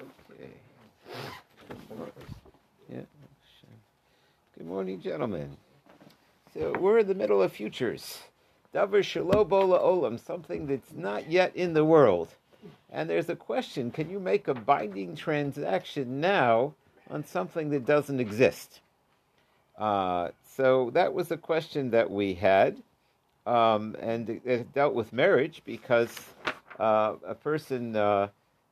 Okay. Yeah. Good morning, gentlemen. So we're in the middle of futures. Davar shalobola olam, something that's not yet in the world. And there's a question: Can you make a binding transaction now on something that doesn't exist? Uh, so that was a question that we had, um, and it, dealt with marriage because uh, a person uh,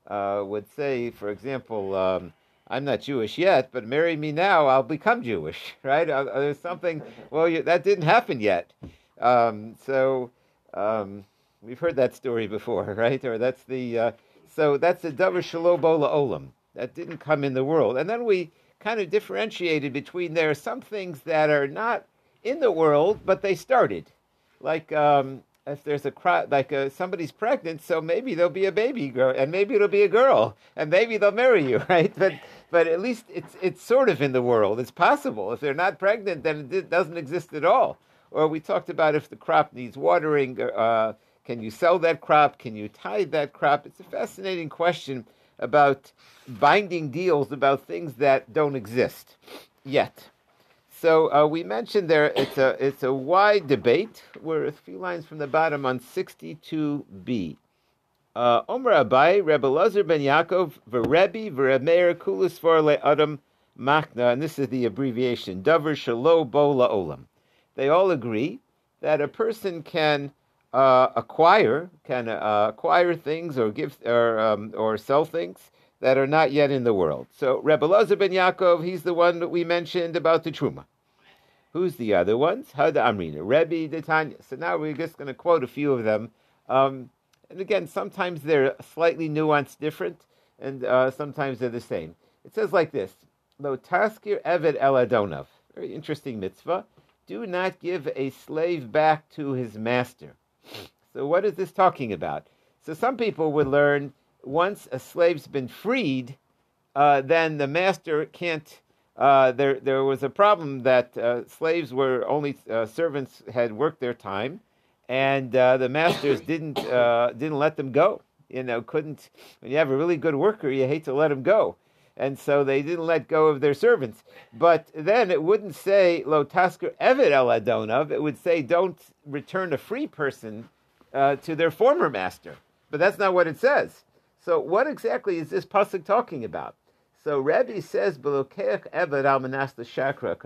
uh would say, for example, um, "I'm not Jewish yet, but marry me now, I'll become Jewish." Right? There's something. Well, you, that didn't happen yet. Um, so um, we've heard that story before, right? Or that's the uh, so that's the davar shalobola olam that didn't come in the world, and then we kind of differentiated between there are some things that are not in the world, but they started. Like um, if there's a cry, like uh, somebody's pregnant, so maybe there'll be a baby girl, and maybe it'll be a girl, and maybe they'll marry you, right? But but at least it's it's sort of in the world. It's possible. If they're not pregnant, then it doesn't exist at all. Or we talked about if the crop needs watering, uh, can you sell that crop? Can you tithe that crop? It's a fascinating question about binding deals about things that don't exist yet. So uh, we mentioned there it's a it's a wide debate. We're a few lines from the bottom on 62b. Uh, Omer Abai, Rebbe Lazar ben Yaakov, Verebi, Kulis Le Adam Machna, and this is the abbreviation, Davar Shalo Bo Olam. They all agree that a person can uh, acquire can uh, acquire things or give or um, or sell things that are not yet in the world. So Rebbe Lazar ben Yaakov, he's the one that we mentioned about the truma. Who's the other ones? Hada Amrina, Rebbe Detanya. So now we're just going to quote a few of them. Um, and again, sometimes they're slightly nuanced, different, and uh, sometimes they're the same. It says like this: Lo taskir eved el adonav. Very interesting mitzvah. Do not give a slave back to his master. So what is this talking about? So some people would learn once a slave's been freed, uh, then the master can't. Uh, there, there was a problem that uh, slaves were only uh, servants had worked their time, and uh, the masters didn't uh, didn't let them go. You know, couldn't. When you have a really good worker, you hate to let him go, and so they didn't let go of their servants. But then it wouldn't say lo tasker evet el. It would say don't return a free person uh, to their former master. But that's not what it says. So what exactly is this pasuk talking about? So Rabbi says, "Belokeach eved al shakra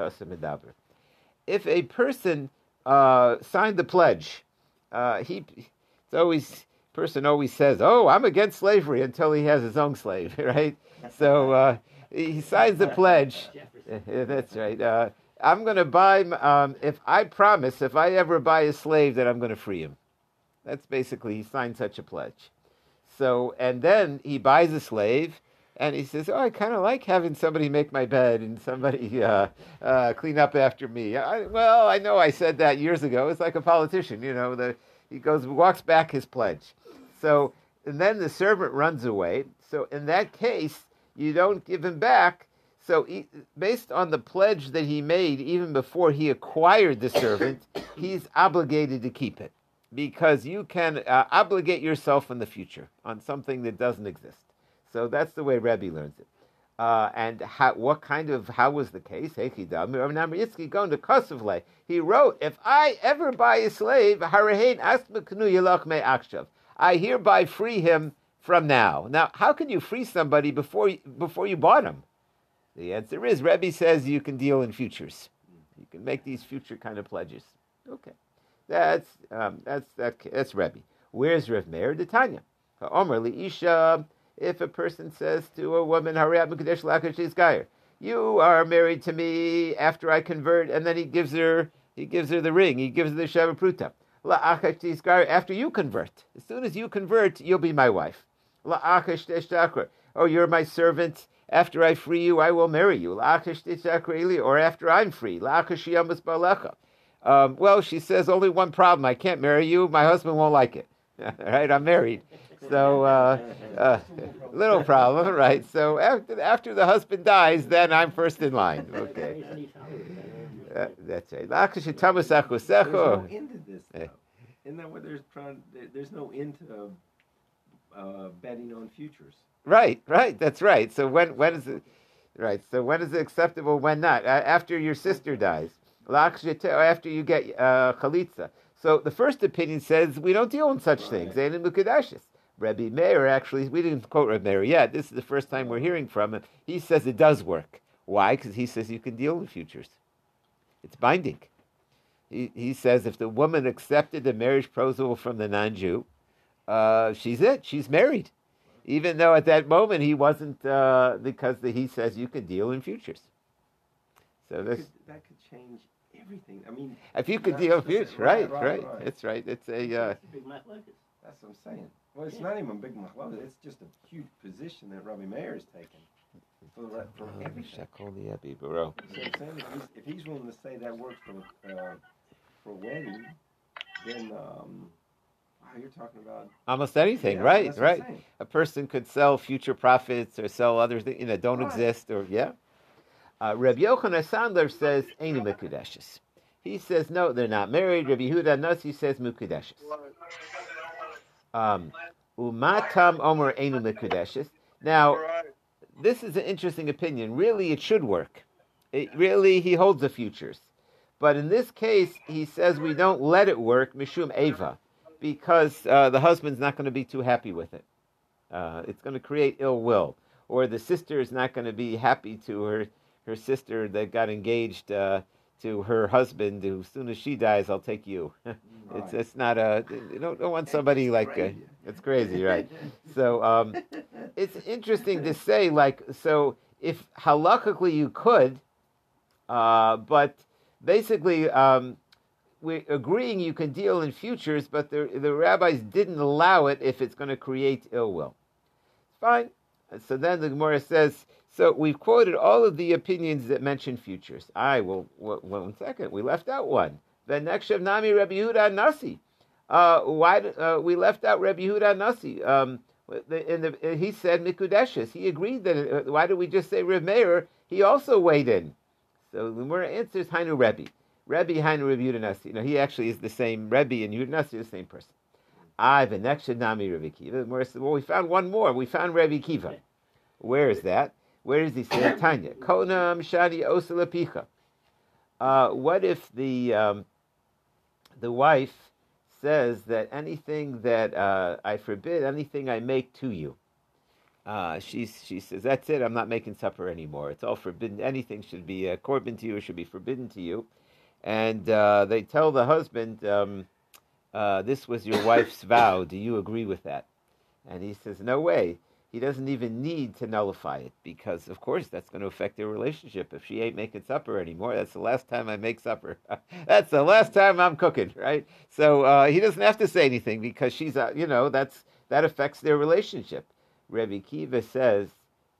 If a person uh, signed the pledge, uh, he it's always person always says, "Oh, I'm against slavery," until he has his own slave, right? so uh, he signs the pledge. That's right. Uh, I'm going to buy. Um, if I promise, if I ever buy a slave, that I'm going to free him. That's basically he signed such a pledge. So and then he buys a slave. And he says, "Oh, I kind of like having somebody make my bed and somebody uh, uh, clean up after me." I, well, I know I said that years ago. It's like a politician, you know. The, he goes, walks back his pledge. So, and then the servant runs away. So, in that case, you don't give him back. So, he, based on the pledge that he made even before he acquired the servant, he's obligated to keep it because you can uh, obligate yourself in the future on something that doesn't exist. So that's the way Rebbe learns it. Uh, and how, what kind of how was the case? going to He wrote, "If I ever buy a slave, I hereby free him from now." Now, how can you free somebody before you, before you bought him? The answer is Rebbe says you can deal in futures. You can make these future kind of pledges. Okay. That's um, that's that, that's Rebbe. Where's Reb Meir? Tanya. Omer Isha. If a person says to a woman, you are married to me after I convert, and then he gives her he gives her the ring, he gives her the shavapruta. After you convert, as soon as you convert, you'll be my wife. Oh, you're my servant. After I free you, I will marry you. Or after I'm free. Um, well, she says, only one problem. I can't marry you. My husband won't like it. right? I'm married. So, uh, uh, little problem, right? So after, after the husband dies, then I'm first in line. Okay. Uh, that's right. Isn't that what they're trying? there- There's no end to uh, betting on futures. Right, right. That's right. So when when is it? Right. So when is it acceptable? When not? After your sister dies, after you get uh, chalitza. So the first opinion says we don't deal in such things. Ain't in Mukadashis. Rabbi Meir actually, we didn't quote Rabbi Meir yet. This is the first time we're hearing from him. He says it does work. Why? Because he says you can deal in futures. It's binding. He, he says if the woman accepted the marriage proposal from the non-Jew, uh, she's it. She's married even though at that moment he wasn't, uh, because the, he says you can deal in futures. So That this, could, that could change everything. I mean, if you could deal in specific- futures, right, right, right, right, right. It's right. It's a uh, Big machlokas. that's what I'm saying. Well, it's not even a big machlok. It's just a huge position that Rabbi Meir is taking for, the, re- for everything. Shekol Liabi Baro. What I'm saying? If he's, if he's willing to say that works for uh, for a wedding, then um, wow, you're talking about almost anything, Yeah, right, that's what I'm right. A person could sell future profits or sell other things, you know, don't Right. exist, or yeah. Uh, Rabbi Yochanan Sandler says ain't mukadeshes. He says no, they're not married. Rabbi Huda Nasi says mukadeshes. Um, Umatam Omer Einu Mekudeshes. Now, this is an interesting opinion. Really, it should work. It really, he holds the futures. But in this case, he says we don't let it work, Mishum Eva, because uh, the husband's not going to be too happy with it. Uh, it's going to create ill will. Or the sister is not going to be happy to her, her sister that got engaged uh, to her husband, who as soon as she dies, I'll take you. It's it's not a you don't, don't want somebody It's like crazy. it's crazy, right? So um, it's interesting to say like so if halakhically you could, uh, but basically um, we're agreeing you can deal in futures, but the the rabbis didn't allow it if it's going to create ill will. Fine. So then the Gemara says. So we've quoted all of the opinions that mention futures. I will. One one second. We left out one. The next Nami Rabbi Yehuda Nasi. Uh, why uh, we left out Rabbi Yehuda Nasi? Um, the, in the, he said Mikudeshes. He agreed that. Uh, why did we just say Reb Meir? He also weighed in. So the Gemara answers Hainu Rebbe. Rebbe Hainu Rabbi Yehuda Nasi. You know, he actually is the same Rebbe and Yehuda Nasi, the same person. I the next Nami Rabbi Kiva. The Gemara said, well, we found one more. We found Rabbi Kiva. Where is that? Where does he say Tanya? Konam Shadi Osalapicha. Uh, what if the um, the wife says that anything that uh, I forbid, anything I make to you, uh, she she says that's it. I'm not making supper anymore. It's all forbidden. Anything should be a korban to you. It should be forbidden to you. And uh, they tell the husband, um, uh, "This was your wife's vow. Do you agree with that?" And he says, "No way." He doesn't even need to nullify it because, of course, that's going to affect their relationship. If she ain't making supper anymore, that's the last time I make supper. that's the last time I'm cooking, right? So uh, he doesn't have to say anything because she's, uh, you know, that's that affects their relationship. Rebbe Kiva says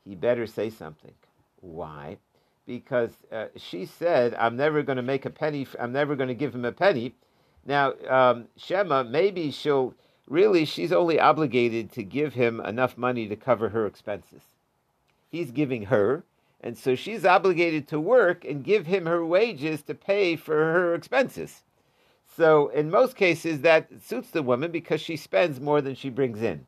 he better say something. Why? Because uh, she said, "I'm never going to make a penny. I'm never going to give him a penny." Now, um, Shema, maybe she'll really she's only obligated to give him enough money to cover her expenses. He's giving her, and so she's obligated to work and give him her wages to pay for her expenses. So in most cases that suits the woman because she spends more than she brings in.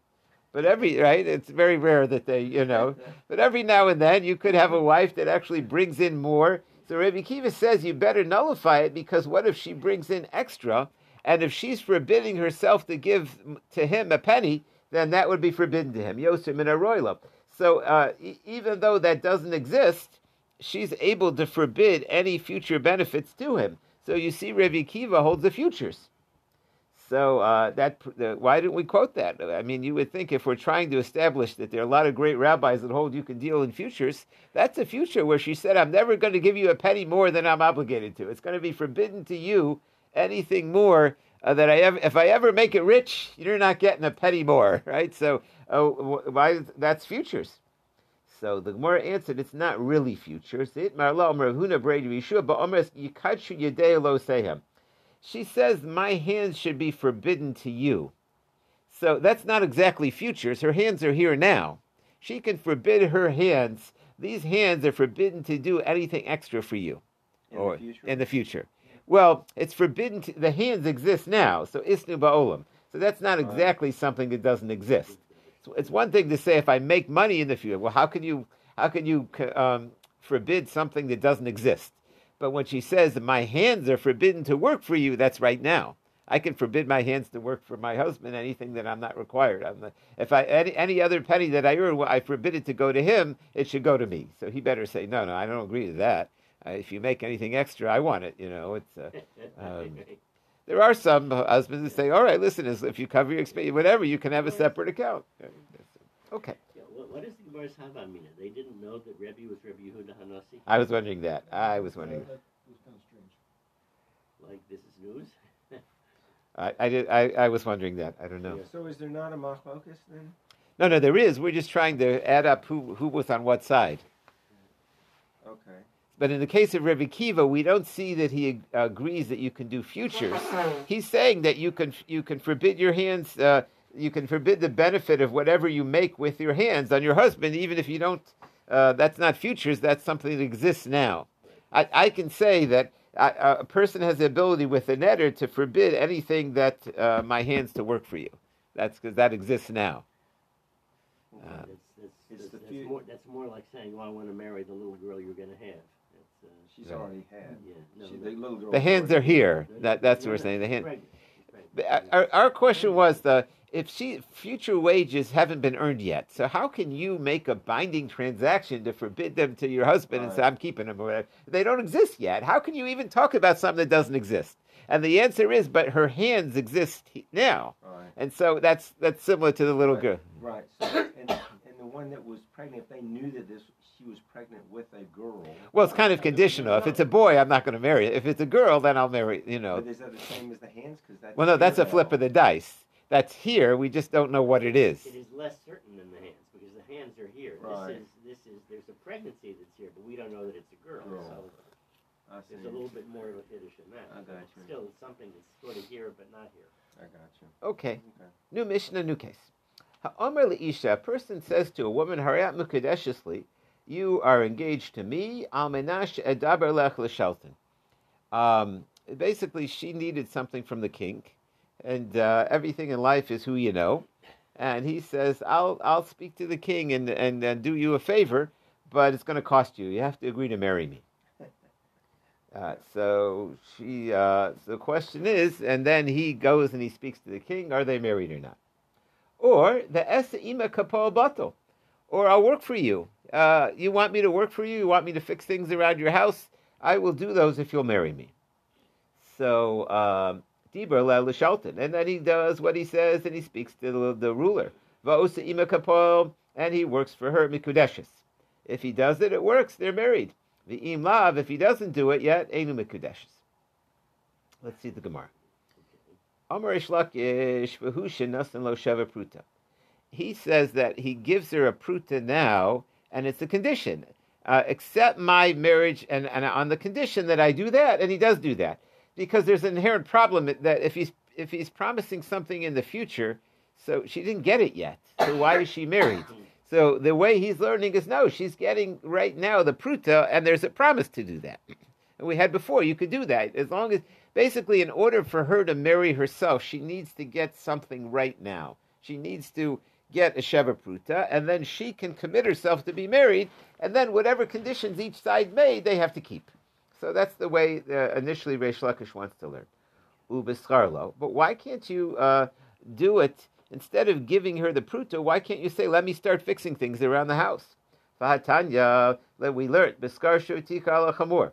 But every right, it's very rare that they, you know. But every now and then you could have a wife that actually brings in more. So Rabbi Kiva says you better nullify it because what if she brings in extra? And if she's forbidding herself to give to him a penny, then that would be forbidden to him. Yosem in a roilam. So uh, e- even though that doesn't exist, she's able to forbid any future benefits to him. So you see, Rabbi Kiva holds the futures. So uh, that uh, why didn't we quote that? I mean, you would think if we're trying to establish that there are a lot of great rabbis that hold you can deal in futures, that's a future where she said, "I'm never going to give you a penny more than I'm obligated to. It's going to be forbidden to you anything more uh, that I ever, if I ever make it rich, you're not getting a penny more, right? So uh, why that's futures. So the Gemara answered, it's not really futures. It marla Omer Huna Brady but Omer Yikachu Yedei Lo Sehem. She says, my hands should be forbidden to you. So that's not exactly futures. Her hands are here now. She can forbid her hands. These hands are forbidden to do anything extra for you In or the in the future. Well, it's forbidden. To, the hands exist now, so isnu ba'olam. So that's not exactly something that doesn't exist. So it's one thing to say if I make money in the future. Well, how can you how can you um, forbid something that doesn't exist? But when she says that my hands are forbidden to work for you, that's right now. I can forbid my hands to work for my husband anything that I'm not required. I'm not, if I any, any other penny that I earn, I forbid it to go to him. It should go to me. So he better say no, no. I don't agree to that. Uh, if you make anything extra, I want it. You know, it's. Uh, um, there are some husbands that say, "All right, listen, if you cover your expense, whatever, you can have a separate account." Okay. Yeah, does the Gemara's Havamina? They didn't know that Rebbe was Rebbe Yehuda Hanassi. I was wondering that. I was wondering. that was kind of strange. Like this is news. I, I did. I, I was wondering that. I don't know. So is there not a machlokus then? No, no, there is. We're just trying to add up who who was on what side. Okay. But in the case of Rebbe Kiva, we don't see that he agrees that you can do futures. He's saying that you can you can forbid your hands. Uh, you can forbid the benefit of whatever you make with your hands on your husband, even if you don't. Uh, that's not futures. That's something that exists now. I, I can say that I, a person has the ability with a neder to forbid anything that uh, my hands to work for you. That's because that exists now. Uh, that's, that's, It's that's, the more, that's more like saying, "Well, I want to marry the little girl you're going to have." That's, uh, She's Right. already had. yeah, no, She, no. the little girl. The hands are here. That that's what we're saying. The hand. Pregnant. But Pregnant. Our, our question was the if she future wages haven't been earned yet, so how can you make a binding transaction to forbid them to your husband and say Right. I'm keeping them or whatever? They don't exist yet. How can you even talk about something that doesn't exist? And the answer is, but her hands exist he- now, Right. and so that's that's similar to the little Right. girl. Right. So, and, and the one that was pregnant, if they knew that this she was pregnant with a girl. Well, it's kind of conditional. If it's a boy, I'm not going to marry it. If it's a girl, then I'll marry. You know. But is that the same as the hands? Because that's Well, no, that's a flip uh, of the dice. That's here. We just don't know what it is. It is less certain than the hands because the hands are here. Right. This is this is there's a pregnancy that's here, but we don't know that it's a girl. Girl. So I see. there's a little bit more of a finish in that. I got you. Still, it's something that's sort of here but not here. I got you. Okay. Okay. New Mishnah, new case. Ha'omer le'isha, a person says to a woman, Harayat mukadeshesli, you are engaged to me, al menash edaber lech l'shalton. Um, basically, she needed something from the king, and uh, everything in life is who you know. And he says, I'll, I'll speak to the king and, and, and do you a favor, but it's going to cost you. You have to agree to marry me. Uh, so she. Uh, the question is, and then he goes and he speaks to the king. Are they married or not? Or the esa ima kapol or I'll work for you. Uh, you want me to work for you? You want me to fix things around your house? I will do those if you'll marry me. So um, Diber le l'shalton, and then he does what he says, and he speaks to the, the ruler. Va'osa ima kapol, and he works for her mikudeshes. If he does it, it works. They're married. The im lav, if he doesn't do it yet, enu mikudeshes. Let's see the Gemara. Amar Ish Lakish v'hu shenasan lo sheva pruta. He says that he gives her a pruta now, and it's a condition. Uh, accept my marriage, and, and on the condition that I do that, and he does do that, because there's an inherent problem that if he's if he's promising something in the future, so she didn't get it yet. So why is she married? So the way he's learning is no, she's getting right now the pruta, and there's a promise to do that. And we had before, you could do that as long as basically, in order for her to marry herself, she needs to get something right now. She needs to get a sheva pruta, and then she can commit herself to be married, and then whatever conditions each side made, they have to keep. So that's the way uh, initially Reish Lakish wants to learn. Ubischarlo. But why can't you uh, do it instead of giving her the pruta? Why can't you say, "Let me start fixing things around the house"? Vahatanya, that we learned. Biskar shutika ala chamur.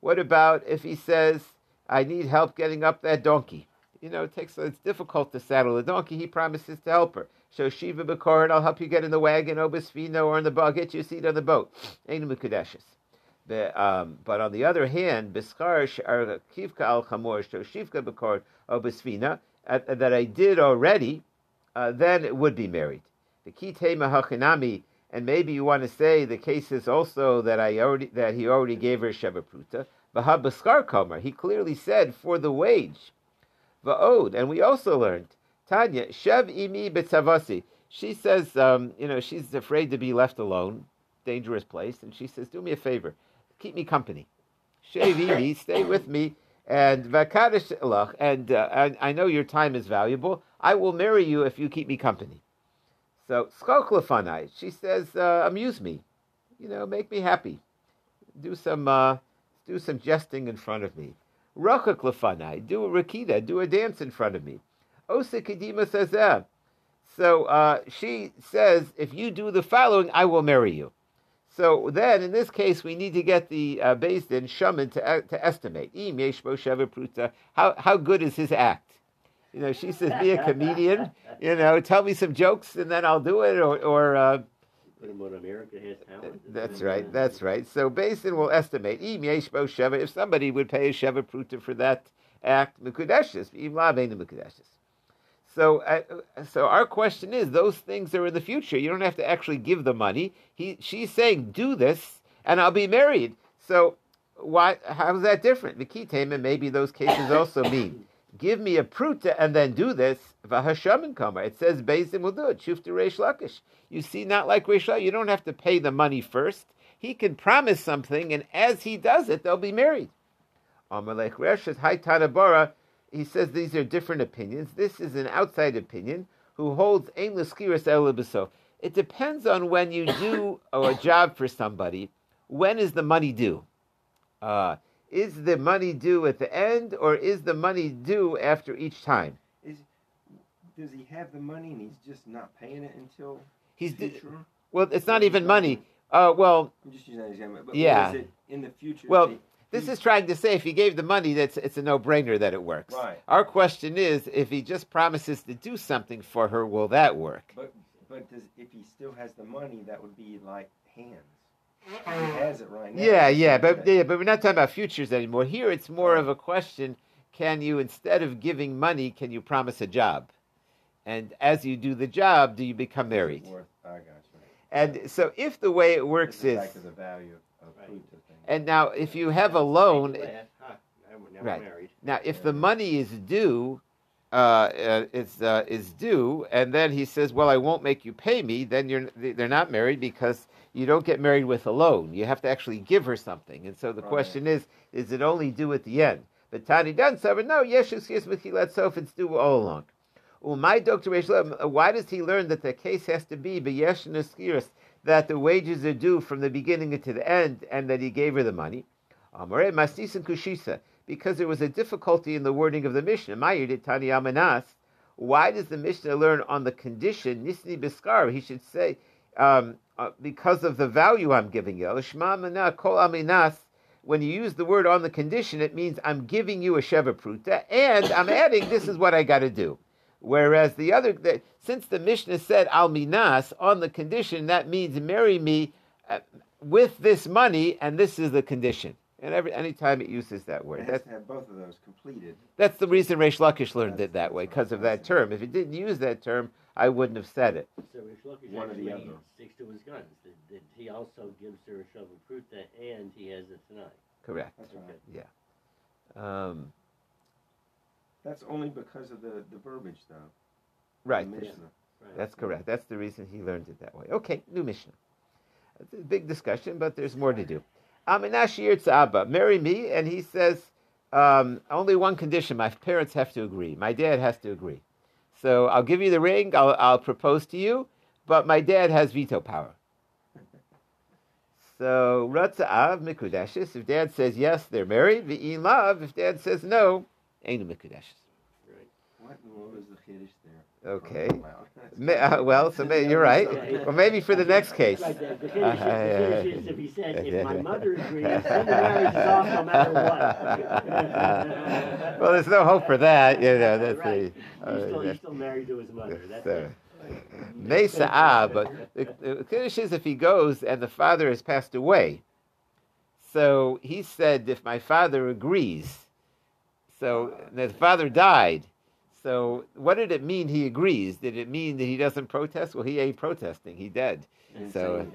What about if he says, "I need help getting up that donkey"? You know, it takes it's difficult to saddle a donkey. He promises to help her. So Shiva Bikorin, I'll help you get in the wagon, Obisfino, or in the boat, get you a seat on the boat. Ain't Mukadeshes. The, um, but on the other hand, Biskar Shar Kivka al Chamor Shivka Bikorin Obisfina, uh, that I did already, uh, then it would be married. The Kite Mahachinami, and maybe you want to say the case is also that I already that he already gave her Sheva Pruta. Komer, he clearly said for the wage. Va'od, and we also learned Tanya Shev Imi B'Tzavasi. She says, um, you know, she's afraid to be left alone, dangerous place, and she says, "Do me a favor, keep me company. Shev Imi, stay with me, And vakadish lach, and uh, I, I know your time is valuable. I will marry you if you keep me company. So skok lefanai, she says, uh, amuse me, you know, make me happy. Do some uh, do some jesting in front of me. Rachak lefanai, do a rakida, do a dance in front of me. Osa kedima says that. So uh, she says, if you do the following, I will marry you. So then, in this case, we need to get the uh, Beis Din shaman to, uh, to estimate. Im yesh bo sheva. How, how good is his act? You know, she says, be a comedian. You know, tell me some jokes and then I'll do it. Or, or uh, Put America Has that's right, that's right. So Beis Din will estimate. Im yesh bo sheva. If somebody would pay a sheva pruta for that act, mekudeshes. Im la beinu mekudeshes. So, uh, so our question is: those things are in the future. You don't have to actually give the money. He, she's saying, "Do this, and I'll be married." So, why? How is that different? The key Vikitema, maybe those cases also mean, "Give me a pruta and then do this." It says, "Bezim will do it." Shufta reish lakish. You see, not like reish Lakish, You don't have to pay the money first. He can promise something, and as he does it, they'll be married. Amalek Reshes Haitanabara he says these are different opinions. This is an outside opinion who holds ein l'skiras elibiso. It depends on when you do a job for somebody. When is the money due? Uh, is the money due at the end, or is the money due after each time? Is does he have the money and he's just not paying it until He's future? well. It's not even money. Uh, well, I'm just using that example. But Yeah. Is it in the future? Well, This is trying to say if he gave the money, that's it's a no-brainer that it works. Right. Our question is, if he just promises to do something for her, will that work? But but does if he still has the money, that would be like hands. He has it right now. Yeah, yeah, but yeah, but we're not talking about futures anymore. Here, it's more of a question: Can you, instead of giving money, can you promise a job? And as you do the job, do you become married? Worth, I got you. And so, if the way it works is is, back to the value of, of Right. food to things. And now if you have a loan, now we're- now we're Right. Now, if the money is due, uh, uh, is uh, is due, and then he says, "Well, I won't make you pay me," then you're they're not married because you don't get married with a loan. You have to actually give her something, and so the Right. question is: Is it only due at the end? But Tani but no, yes, excuse me, let's so if it's due all along. Well, my doctor, why does he learn that the case has to be b'yesh neskiris, that the wages are due from the beginning to the end, and that he gave her the money? Amare masnis and kushisa because there was a difficulty in the wording of the Mishnah. Tani. Why does the Mishnah learn on the condition Nisni Biskar? He should say um, uh, because of the value I'm giving you. When you use the word on the condition, it means I'm giving you a Sheva Pruta, and I'm adding this is what I got to do. Whereas the other, the, since the Mishnah said Al Minas on the condition, that means marry me uh, with this money, and this is the condition. And every anytime it uses that It word, has that's to have both of those completed. that's the reason Reish Lakish learned That's- it that way because of that term. If it didn't use that term, I wouldn't have said it. So Reish Lakish One or the actually other. sticks to his guns. That, that he also gives her a sheva pruta and he has a tonight. Correct. That's right. Yeah. Um, That's only because of the, the verbiage, though. right. The Mishnah. Right. That's correct. That's the reason he learned it that way. Okay, new Mishnah. It's a big discussion, but there's more to do. Aminashir Tzaba, marry me, and he says um, only one condition: my parents have to agree. My dad has to agree. So I'll give you the ring. I'll, I'll propose to you, but my dad has veto power. So Ratza'av Mikudashis. If dad says yes, they're married. V'in love. If dad says no, ain't Mikudashis. Right. What in the world is the chiddush there? Okay. Wow. That's- Ma- uh, well, so may, you're right. Well, maybe for the next case. Right, the, the Uh, is, the finish is if he said, if my mother agrees, then the marriage is off no matter what. well, there's no hope for that, you know. That's right. the, he's, still, uh, he's still married to his mother. That's so, it. Mesa ah, but the, the chiddush is if he goes and the father has passed away. So he said, if my father agrees, so the father died. So what did it mean he agrees? Did it mean that he doesn't protest? Well, he ain't protesting. He dead. So,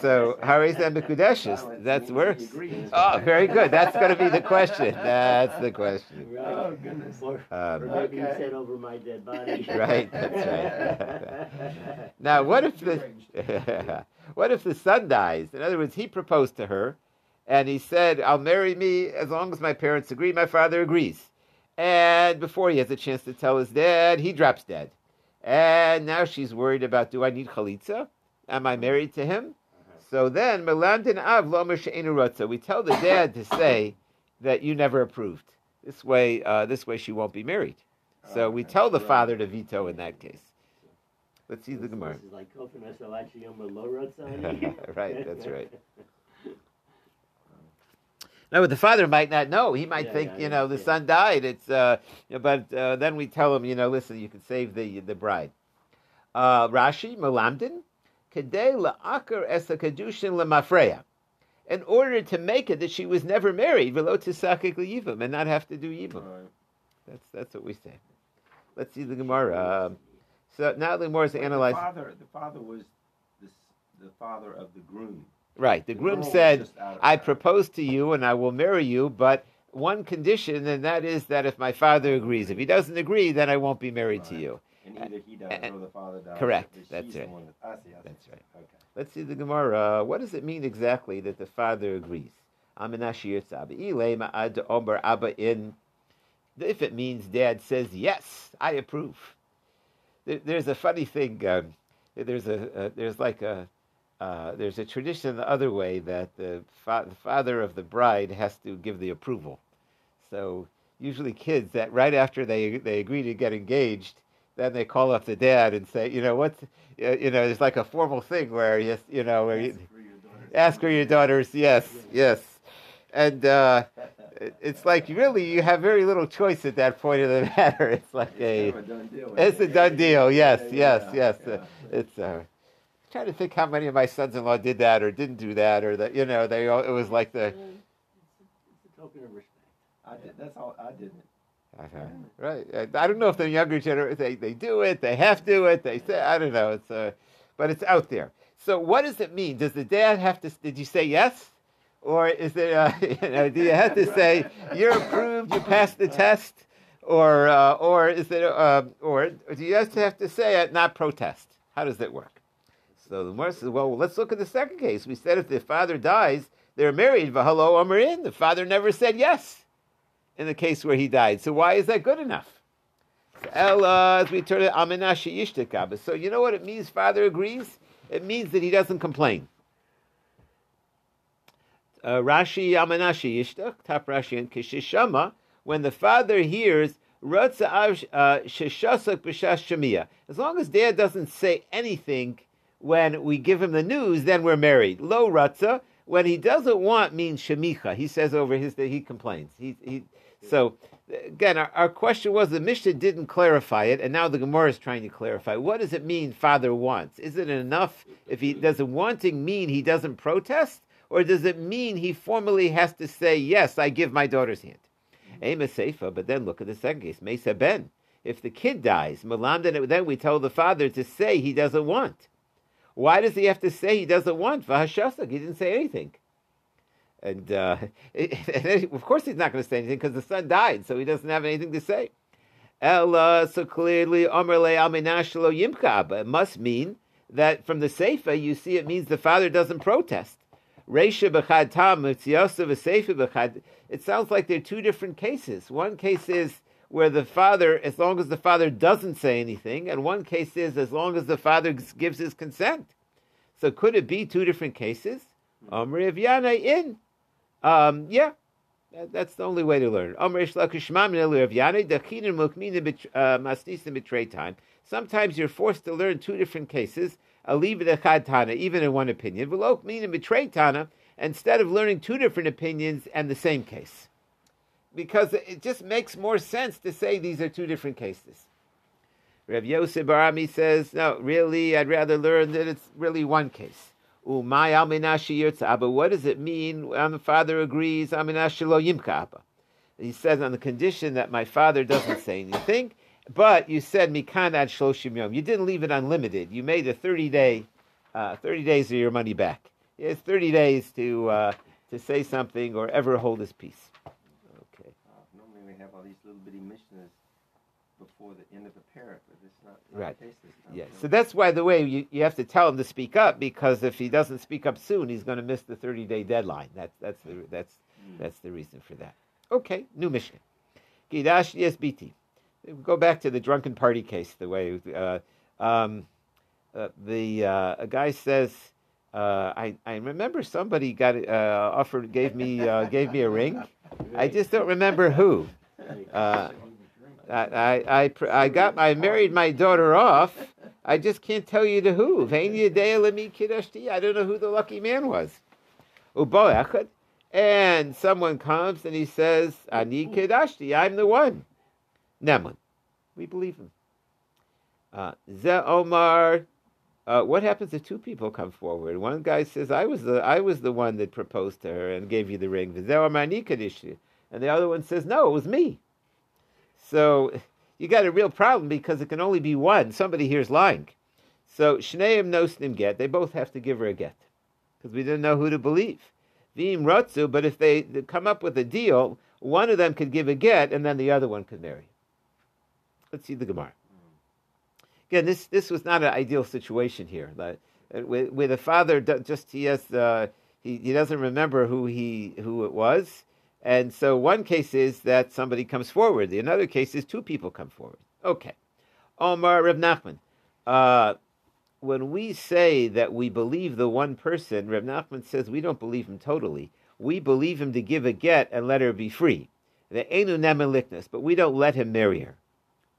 so Haris and Mikudeshes, that's works. Oh, very good. That's going to be the question. That's the question. Oh, goodness. Or, Um, maybe Okay. he said over my dead body. Right, that's right. Now, what if the what if the son dies? In other words, he proposed to her, and he said, "I'll marry me as long as my parents agree." My father agrees, and before he has a chance to tell his dad, he drops dead, and now she's worried about: Do I need chalitza? Am I married to him? So then, Melandin Av Lomer She'enu We tell the dad to say that you never approved. This way, uh, this way she won't be married. So we tell the father to veto in that case. Let's see the This Gemara. is like Kofin Asalachi Yomer Lo Ratzani. Right, that's right. No, but the father might not know. He might Yeah, think, yeah, you know, the son died. It's, uh, but uh, then we tell him, you know, listen, you can save the the bride. Uh, Rashi, Melamdin, Kedei la'akar esa kedushin lemafreya. In order to make it that she was never married, velo tisakik and not have to do yivim. Right. That's that's what we say. Let's see the Gemara. So now the Gemara is analyzing. The father, the father was the, the father of the groom. Right. The The groom girl said, just out of I propose to you and I will marry you, but one condition, and that is that if my father agrees. If he doesn't agree, then I won't be married to you. And either he dies and- or the father dies. correct, that's right. I see, I see. That's right. Okay. Let's see the Gemara. What does it mean exactly that the father agrees? Aminashi Yirtzabi. Ile ma'ad omer abba in. If it means dad says, yes, I approve. There- There's a funny thing. Um, there's a, a there's like a uh, there's a tradition the other way that the, fa- the father of the bride has to give the approval. So usually kids that right after they they agree to get engaged, then they call up the dad and say, you know what's uh, you know it's like a formal thing where you you know where you, Ask for your daughter's ask for your daughters yes yes and uh, it's like really you have very little choice at that point of the matter. It's like a It's of a done deal. it's a done deal. Yes, Yeah, yes, yeah, yes. yeah. It's. Uh, trying to think how many of my sons-in-law did that or didn't do that or that you know they all, it was like the It's a token of respect. I did, that's all. I didn't. right. I I don't know if the younger generation they, they do it, they have to do it. They say I don't know. It's uh, but it's out there. So what does it mean? Does the dad have to? Did you say yes? Or is it, uh, you know, do you have to say you're approved, you passed the test, or uh, or is it, uh, or do you just have to say it, not protest? How does it work? So the Gemara says, well, let's look at the second case. We said if the father dies, they're married. V'halo amarin. The father never said yes in the case where he died. So why is that good enough? So, Ella, as we turn it, aminashi yishtakaba. So you know what it means? Father agrees. It means that he doesn't complain. Uh, Rashi Amanashi Yishtak, top Rashi and Kishishama, when the father hears Ratza uh, Sheshasak B'Shas Shemiya, as long as dad doesn't say anything when we give him the news, then we're married. Lo Ratza, when he doesn't want means Shemicha. He says over his he complains. He, he, so again, our, our question was the Mishnah didn't clarify it, and now the Gemara is trying to clarify. What does it mean father wants? Is it enough if he doesn't wanting mean he doesn't protest? Or does it mean he formally has to say, yes, I give my daughter's hand? Ema Seifa, but then look at the second case, Mesa Ben. If the kid dies, Malamdan, then we tell the father to say he doesn't want. Why does he have to say he doesn't want? Vahashasak, he didn't say anything. And, uh, of course he's not going to say anything because the son died, so he doesn't have anything to say. Ella, so clearly, Omerle but it must mean that from the Seifa, you see it means the father doesn't protest. It sounds like they're two different cases. One case is where the father, as long as the father doesn't say anything, and one case is as long as the father gives his consent. So could it be two different cases? Omri Avyana in. Um, yeah, that- that's the only way to learn. Omri betray time. Sometimes you're forced to learn two different cases. Even in one opinion. Velok Mina betray Tana, instead of learning two different opinions and the same case. Because it just makes more sense to say these are two different cases. Rav Yosef Barami says, no, really, I'd rather learn that it's really one case. Umay alminashi yirtza. But what does it mean when the father agrees, alminashi lo yimka? He says, on the condition that my father doesn't say anything, but you said mikan ad shloshim yom. You didn't leave it unlimited. You made a 30 day, uh, 30 days of your money back. Has 30 days to, uh, to say something or ever hold his peace. Okay. Uh, normally we have all these little bitty missionaries before the end of a parent, but it's not, Right. the case this time. Yeah, so that's why the way you, you have to tell him to speak up because if he doesn't speak up soon, he's going to miss the thirty day deadline. That's that's the that's Mm. that's the reason for that. Okay, new Mishnah. Gidash BT. Go back to the drunken party case. The way uh, um, uh, the uh, a guy says, uh, I I remember somebody got uh, offered gave me uh, gave me a ring. I just don't remember who. Uh, I, I, I, I got I married my daughter off. I just can't tell you to who. I don't know who the lucky man was. Echad. And someone comes and he says, Ani kiddushti. I'm the one. Neman. We believe him. Uh, Ze Omar. Uh, what happens if two people come forward? One guy says, "I was the I was the one that proposed to her and gave you the ring." Ze Omar ani. And the other one says, "No, it was me." So you got a real problem because it can only be one. Somebody here's lying. So Shneim Nosnim get. They both have to give her a get because we didn't know who to believe. Vim Rotzu, but if they, come up with a deal, one of them could give a get and then the other one could marry. Let's see the Gemara. Again, this this was not an ideal situation here. Like, uh, with the father, just he has uh, he, he doesn't remember who he who it was, and so one case is that somebody comes forward. The another case is two people come forward. Okay, Omar Reb Nachman. Uh, when we say that we believe the one person, Reb Nachman says we don't believe him totally. We believe him to give a get and let her be free. The enu nemen liknus, but we don't let him marry her.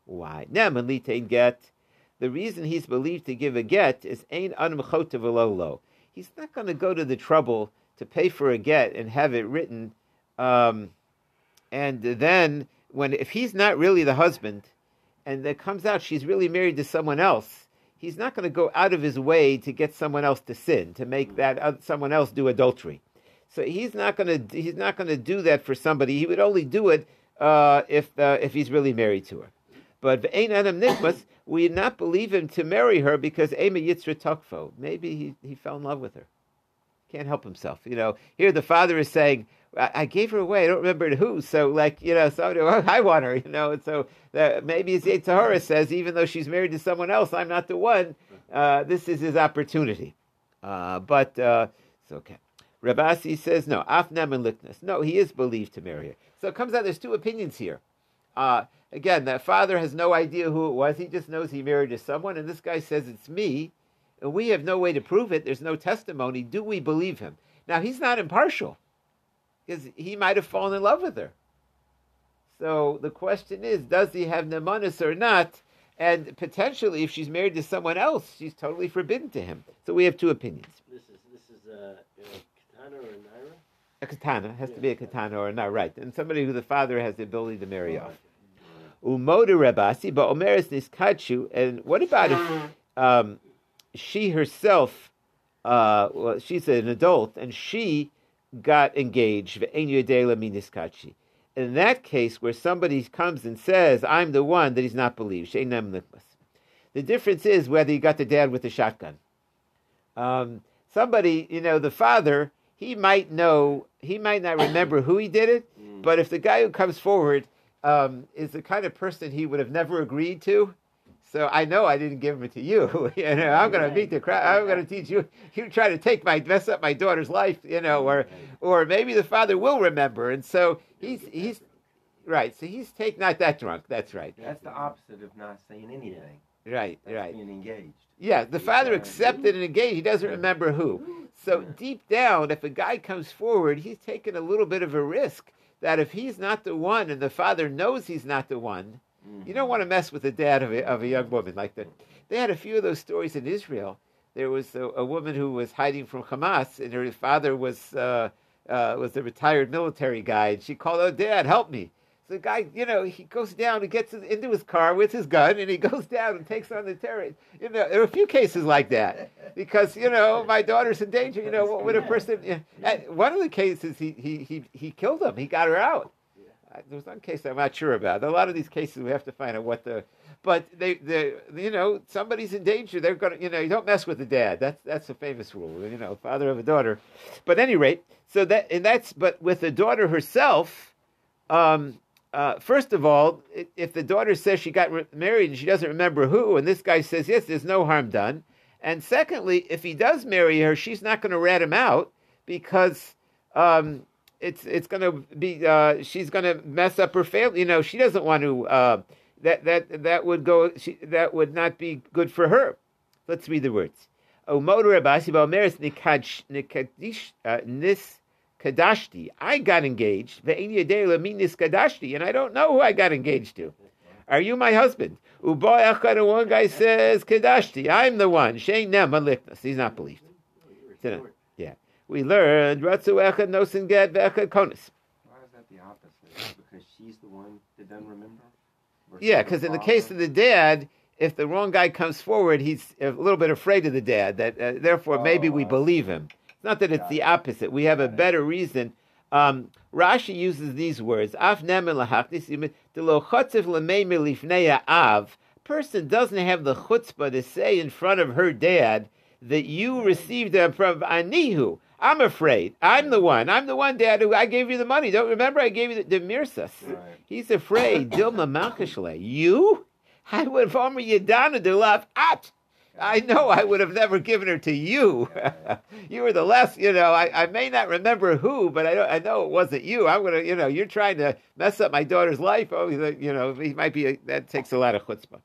Why? Nemelitain get. The reason he's believed to give a get is ein anum chotev He's not going to go to the trouble to pay for a get and have it written, um, and then when if he's not really the husband, and it comes out she's really married to someone else, he's not going to go out of his way to get someone else to sin to make that uh, someone else do adultery. So he's not going to he's not going to do that for somebody. He would only do it uh, if uh, if he's really married to her. But ve'ein adam nikmas, we not believe him to marry her because ema yitzra tukfo. Maybe he, he fell in love with her. Can't help himself. You know, here the father is saying, I, gave her away. I don't remember who. So, like, you know, so I want her, you know. And so that maybe his yetzer hara says, even though she's married to someone else, I'm not the one. Uh, this is his opportunity. Uh, but uh, it's okay. Rabasi says, no, Afnam and Liknus. No, he is believed to marry her. So it comes out there's two opinions here. Uh, again, the father has no idea who it was. He just knows he married to someone, and this guy says it's me. And we have no way to prove it. There's no testimony. Do we believe him? Now, he's not impartial because he might have fallen in love with her. So the question is, does he have nemanis or not? And potentially, if she's married to someone else, she's totally forbidden to him. So we have two opinions. This is this is uh, a katana or a naira. A katana has to be a katana or not, right? And somebody who the father has the ability to marry off. Umoda Rabasi, but Omeres Niskachu. And what about if um, she herself, uh, well, she's an adult, and she got engaged? ve'en yodei lami niskachi. In that case, where somebody comes and says, I'm the one that he's not believed. The difference is whether you got the dad with the shotgun. Um, somebody, you know, the father, he might know, he might not remember who he did it, but if the guy who comes forward um, is the kind of person he would have never agreed to, so I know I didn't give him it to you. you know, I'm going to beat the crap. I'm going to teach you. You try to take my mess up my daughter's life. You know, or or maybe the father will remember, and so he's he's right. So he's take not that drunk. That's right. That's the opposite of not saying anything. Right. That's Right. being engaged. Yeah, the father accepted and engaged. He doesn't remember who. So deep down, if a guy comes forward, he's taking a little bit of a risk that if he's not the one and the father knows he's not the one, you don't want to mess with the dad of a, of a young woman like that. They had a few of those stories in Israel. There was a, a woman who was hiding from Hamas, and her father was uh, uh, was a retired military guy, and she called, "Oh, Dad, help me!" So the guy, you know, he goes down and gets into his car with his gun, and he goes down and takes on the terror. You know, there are a few cases like that because you know my daughter's in danger. You know, what would a person? Yeah. And one of the cases, he he he he killed him. He got her out. There was one case I'm not sure about. A lot of these cases we have to find out what the, but they, they, you know, somebody's in danger. They're gonna, you know, you don't mess with the dad. That's that's a famous rule. You know, father of a daughter. But any rate, so that and that's but with the daughter herself, um, uh, first of all, if the daughter says she got re- married and she doesn't remember who, and this guy says yes, there's no harm done. And secondly, if he does marry her, she's not going to rat him out because um, it's it's going to be uh, she's going to mess up her family. You know, she doesn't want to. Uh, that that that would go. She, that would not be good for her. Let's read the words. Uh, kadashti. I got engaged. Kadashti, and I don't know who I got engaged to. Are you my husband? Uboy one guy says kadashti. I'm the one. Shein nem maliknas. He's not believed. We learned ratzu echad nosin get ve'echad konis. Why is that the opposite? Because she's the one that doesn't remember? Yeah, because in the case of the dad, if the wrong guy comes forward, he's a little bit afraid of the dad. That uh, therefore maybe Oh, we believe him. It's not that it's the opposite. We have a better reason. Um, Rashi uses these words: "Af nemen lahachnis yimid delo chotzev lemei milifnei av." Person doesn't have the chutzpah to say in front of her dad that you received them from Anihu. I'm afraid. I'm the one. I'm the one, Dad, who I gave you the money. Don't remember I gave you the, the mirsas. Right. He's afraid. Dilma Malkashle. You? I would have Omer Yadana de laugh at. I know I would have never given her to you. you were the last, you know, I, I may not remember who, but I, don't, I know it wasn't you. I'm going to, you know, you're trying to mess up my daughter's life. Oh, you know, he might be, a, that takes a lot of chutzpah.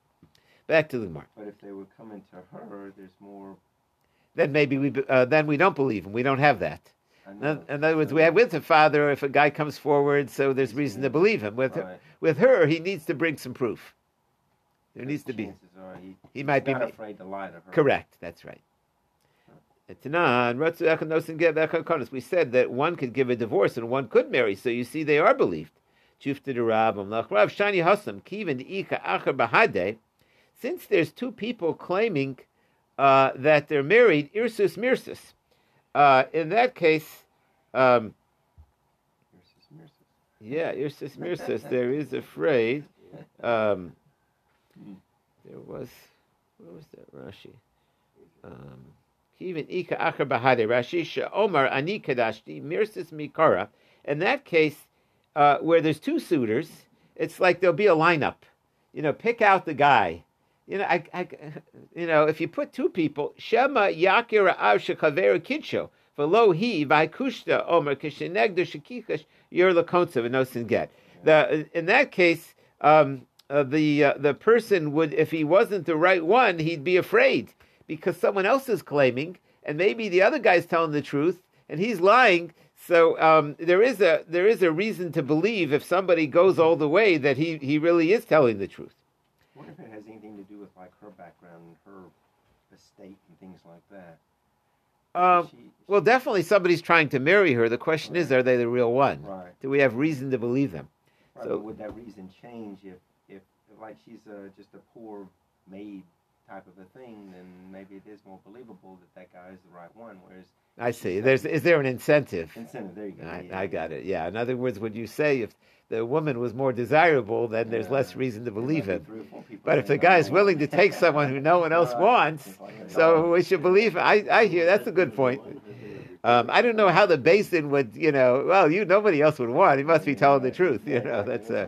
Back to the Gemara. But if they were coming to her, there's more. Then maybe we, uh, then we don't believe him. We don't have that. In other words, we have with the father, if a guy comes forward, so there's reason to believe him. With, Right. with her, he needs to bring some proof. There needs to be. he, He might be afraid to lie to her. correct. That's right. Etanan, ratzu echad nosin get echad konos. We said that one could give a divorce and one could marry. So you see, they are believed. Chufta de Rav Amlach Rav Shani Hasam Kivin Ika Acher Bahade. Since there's two people claiming uh, that they're married, Irsus Mirsus. Uh, in that case, um, yeah, Irsus Mirsus. There is afraid. Um, there was, what was that Rashi? Um, Kivin Ika Acher Bahade Rashi Omar Ani Kadashti Mirsus Mikara. In that case, uh, where there's two suitors, it's like there'll be a lineup. You know, pick out the guy. You know, I, I, you know, if you put two people, Shema Yakira Av Shechavera Kidsho, Velo He Vaikushta Omer Kishenegda Shekikash Yer Lakontsev and Nosin Get. The in that case, um, uh, the uh, the person would, if he wasn't the right one, he'd be afraid because someone else is claiming, and maybe the other guy's telling the truth, and he's lying. So um, there is a there is a reason to believe if somebody goes all the way that he, he really is telling the truth. What if it has anything to do with like her background, and her estate, and things like that? Um, She- well, definitely somebody's trying to marry her. The question is, are they the real one? Right. Do we have reason to believe them? Right, So- but would that reason change if, if, if like she's uh, just a poor maid type of a thing, then maybe it is more believable that that guy is the right one. Whereas I see. There's is there an incentive? incentive, there you go. I, yeah, I got it. Yeah. In other words, would you say if the woman was more desirable, then there's Yeah. less reason to believe him. three or four people But if the guy is willing to take someone who no one else wants, so we should believe. I, I hear that's a good point. Um, I don't know how the basin would, you know. Well, you nobody else would want. He must be telling the truth. You know, that's uh,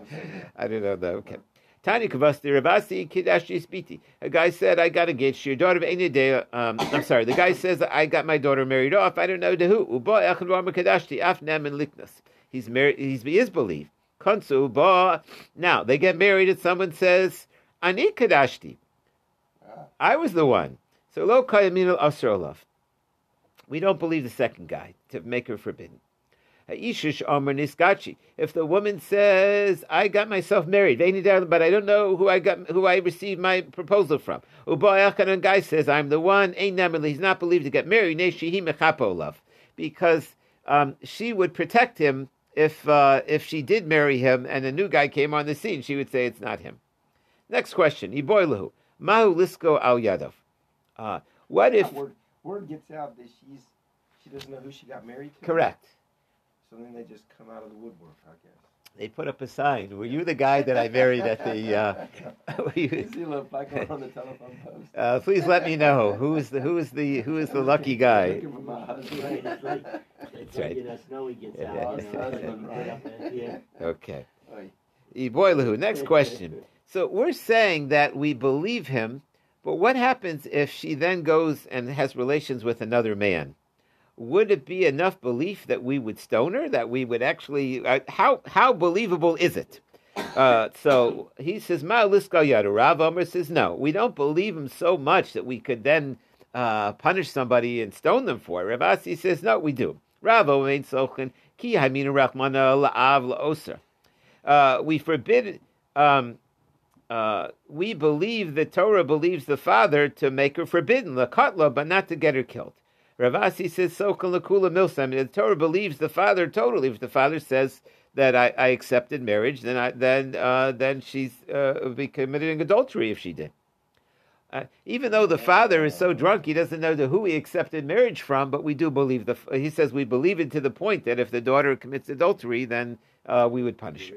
I don't know though. Okay. Tanya Kavasti Rabasi Kidashi Spiti. A guy said, I got engaged to your daughter Um, I'm sorry. The guy says, I got my daughter married off. I don't know to who. Uba Echad Rama Kadashti Af Nem and Liknas. He's married. He's he is believed. Konsu Ba. Now they get married, and someone says, Ani Kadashti. I was the one. So Lo Kayamin Asrolov. We don't believe the second guy to make her forbidden. Ishish Omer Niskachi. If the woman says, "I got myself married," but I don't know who I got, who I received my proposal from. Ubayachan guy says, "I'm the one." Ain't he's not believed to get married. Love, because um, she would protect him if uh, if she did marry him and a new guy came on the scene. She would say it's not him. Next question: Iboilahu mahu lisko al yadov. Uh, what if? word, word gets out that she's she doesn't know who she got married to? Correct. So then they just come out of the woodwork, I guess. They put up a sign. Were you the guy that I married at the? Uh, you- You see a on the telephone post. uh, please let me know who is the who is the who is the lucky guy. Looking for my husband. Right, it's like, it's That's right. you know, Snowy gets Yeah. out, you know, Husband, get up and, yeah. Okay. Oy. Next question. So we're saying that we believe him, but what happens if she then goes and has relations with another man? Would it be enough belief that we would stone her? That we would actually? Uh, how how believable is it? Uh, so he says, Ma yadu. Rav Omer says, no, we don't believe him so much that we could then uh, punish somebody and stone them for it. Rav Asi says, no, we do. Rav Omer Sochen ki hamina rachmana la'av la'oser. Uh, we forbid. Um, uh, we believe the Torah believes the father to make her forbidden, lakatla, but not to get her killed. Ravasi says, Sokan lakula milsam. The Torah believes the father totally. If the father says that I, I accepted marriage, then I, then uh, then she's uh, be committing adultery if she did. Uh, even though the father is so drunk, he doesn't know to who he accepted marriage from, but we do believe the. He says we believe it to the point that if the daughter commits adultery, then uh, we would punish her.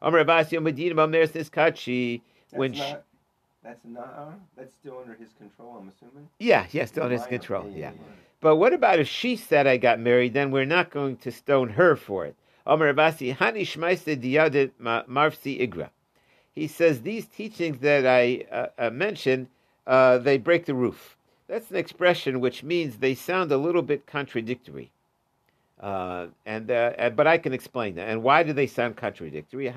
Amar Abasi Medina Mamer Kachi when she, that's not uh, that's still under his control. I'm assuming. Yeah, yeah, still under his control. Yeah. But what about if she said I got married? Then we're not going to stone her for it. Amar Abasi Hani Shmaiste Diyadet Marfsi Igra. He says these teachings that I uh, uh, mentioned, uh, they break the roof. That's an expression which means they sound a little bit contradictory. Uh, and, uh, and, but I can explain that. And why do they sound contradictory?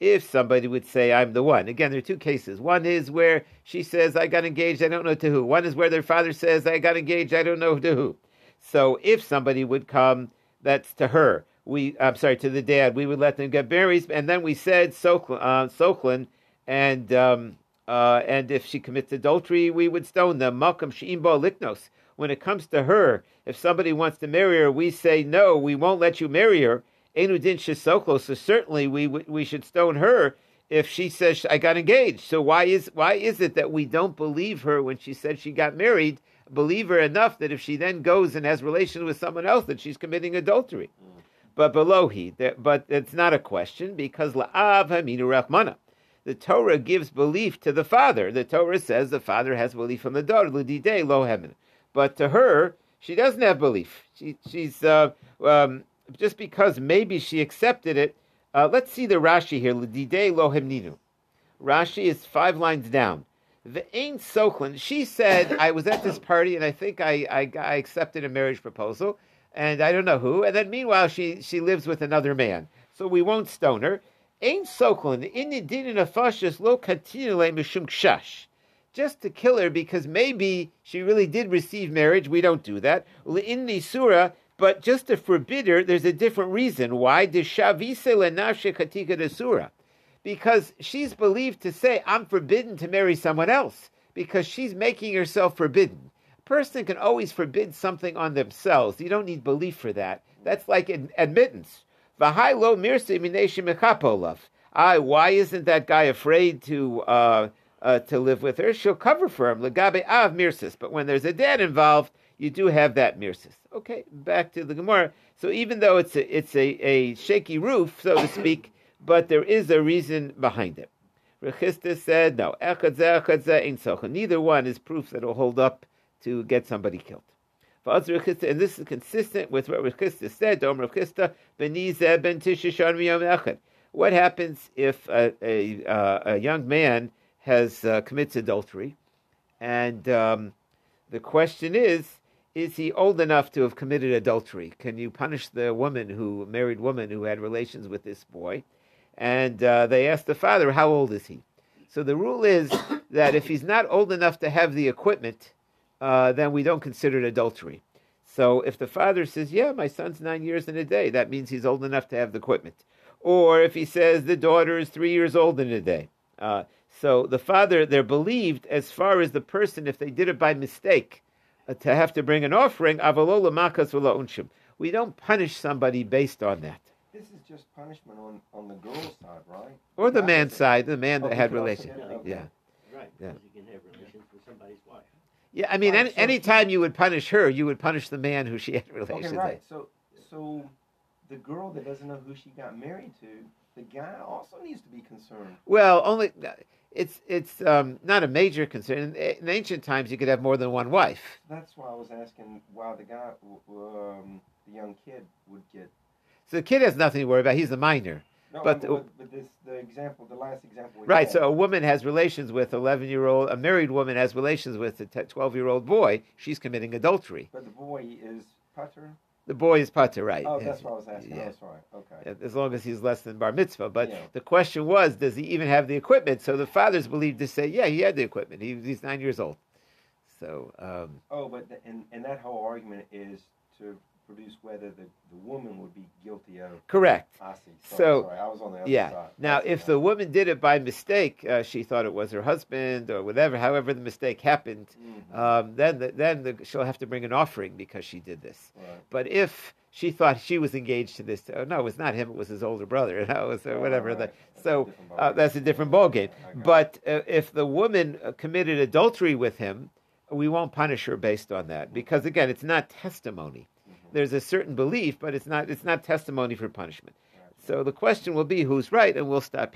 If somebody would say, "I'm the one," again, there are two cases. One is where she says, "I got engaged. I don't know to who." One is where their father says, "I got engaged. I don't know to who." So if somebody would come, that's to her. We, I'm sorry, to the dad. We would let them get married, and then we said Sochlin, uh, and um, uh, and if she commits adultery, we would stone them. Malcolm Sheimbo Liknos when it comes to her, if somebody wants to marry her, we say, no, we won't let you marry her. Enudin Shisoko, so certainly we, we should stone her if she says I got engaged. So why is why is it that we don't believe her when she said she got married? Believe her enough that if she then goes and has relations with someone else, that she's committing adultery. But below he, but it's not a question because la'av haminu rachmana. The Torah gives belief to the father. The Torah says the father has belief on the daughter. Ludide lo hemin. But to her, she doesn't have belief. She, she's uh, um, just because maybe she accepted it. Uh, let's see the Rashi here. L'didei lo hemninu. Rashi is five lines down. The Ain Sochlin, she said, I was at this party and I think I, I, I, accepted a marriage proposal and I don't know who. And then meanwhile, she, she lives with another man. So we won't stone her. Ain Sochlin, in the din afashis lo katinule mishum kshash just to kill her because maybe she really did receive marriage. We don't do that. In the surah, but just to forbid her, there's a different reason. Why? Because she's believed to say, I'm forbidden to marry someone else, because she's making herself forbidden. A person can always forbid something on themselves. You don't need belief for that. That's like an admittance. I, why isn't that guy afraid to uh, uh, to live with her, she'll cover for him. Legabe av. But when there's a dad involved, you do have that mirsis. Okay, back to the Gemara. So even though it's a, it's a, a shaky roof, so to speak, but there is a reason behind it. Reish Lakish said, no, neither one is proof that it'll hold up to get somebody killed. And this is consistent with what Reish Lakish said, Dom Reish Lakish, ben What happens if a, a, uh, a young man has uh, commits adultery, and um, the question is: Is he old enough to have committed adultery? Can you punish the woman who married woman who had relations with this boy? And uh, they asked the father, "How old is he?" So the rule is that if he's not old enough to have the equipment, uh, then we don't consider it adultery. So if the father says, "Yeah, my son's nine years and a day," that means he's old enough to have the equipment. Or if he says the daughter is three years old in a day, uh, so the father, they're believed as far as the person, if they did it by mistake, to have to bring an offering, avalola makas unshim. We don't punish somebody based on that. This is just punishment on, on the girl's side, right? Or the man's side, the man oh, that had relations. Yeah. Right. Yeah. You can have relations with somebody's wife. Yeah, I mean, right, any so, time you would punish her, you would punish the man who she had relations okay, right. with. So, so the girl that doesn't know who she got married to, the guy also needs to be concerned. Well, only it's it's um, not a major concern. In, in, ancient times, you could have more than one wife. That's why I was asking why the guy, um, the young kid, would get. So the kid has nothing to worry about. He's a minor. No, But- but, but, this the example, the last example. we Right. had, So a woman has relations with 11 year old, a married woman has relations with a 12 year old boy. She's committing adultery. But the boy is putter. The boy is pater, right? Oh, that's what I was asking. Yeah. Oh, sorry. Okay. As long as he's less than bar mitzvah. But Yeah. the question was, does he even have the equipment? So the fathers believed to say, yeah, he had the equipment. He, he's nine years old. So, um, Oh, but the, and and that whole argument is to produce whether the, the woman would be guilty of. correct. I see. Sorry, So, sorry. I was on the other Yeah. side. Now, if the woman did it by mistake, uh, she thought it was her husband or whatever, however the mistake happened, Mhm. um, then the, then the, she'll have to bring an offering because she did this. Right. But if she thought she was engaged to this, oh, no, it was not him; it was his older brother, you know, so whatever. right. The, That's so uh, that's a different ballgame. Got But uh, if the woman uh, committed adultery with him, we won't punish her based on that because again, it's not testimony. There's a certain belief, but it's not it's not testimony for punishment. So the question will be who's right, and we'll stop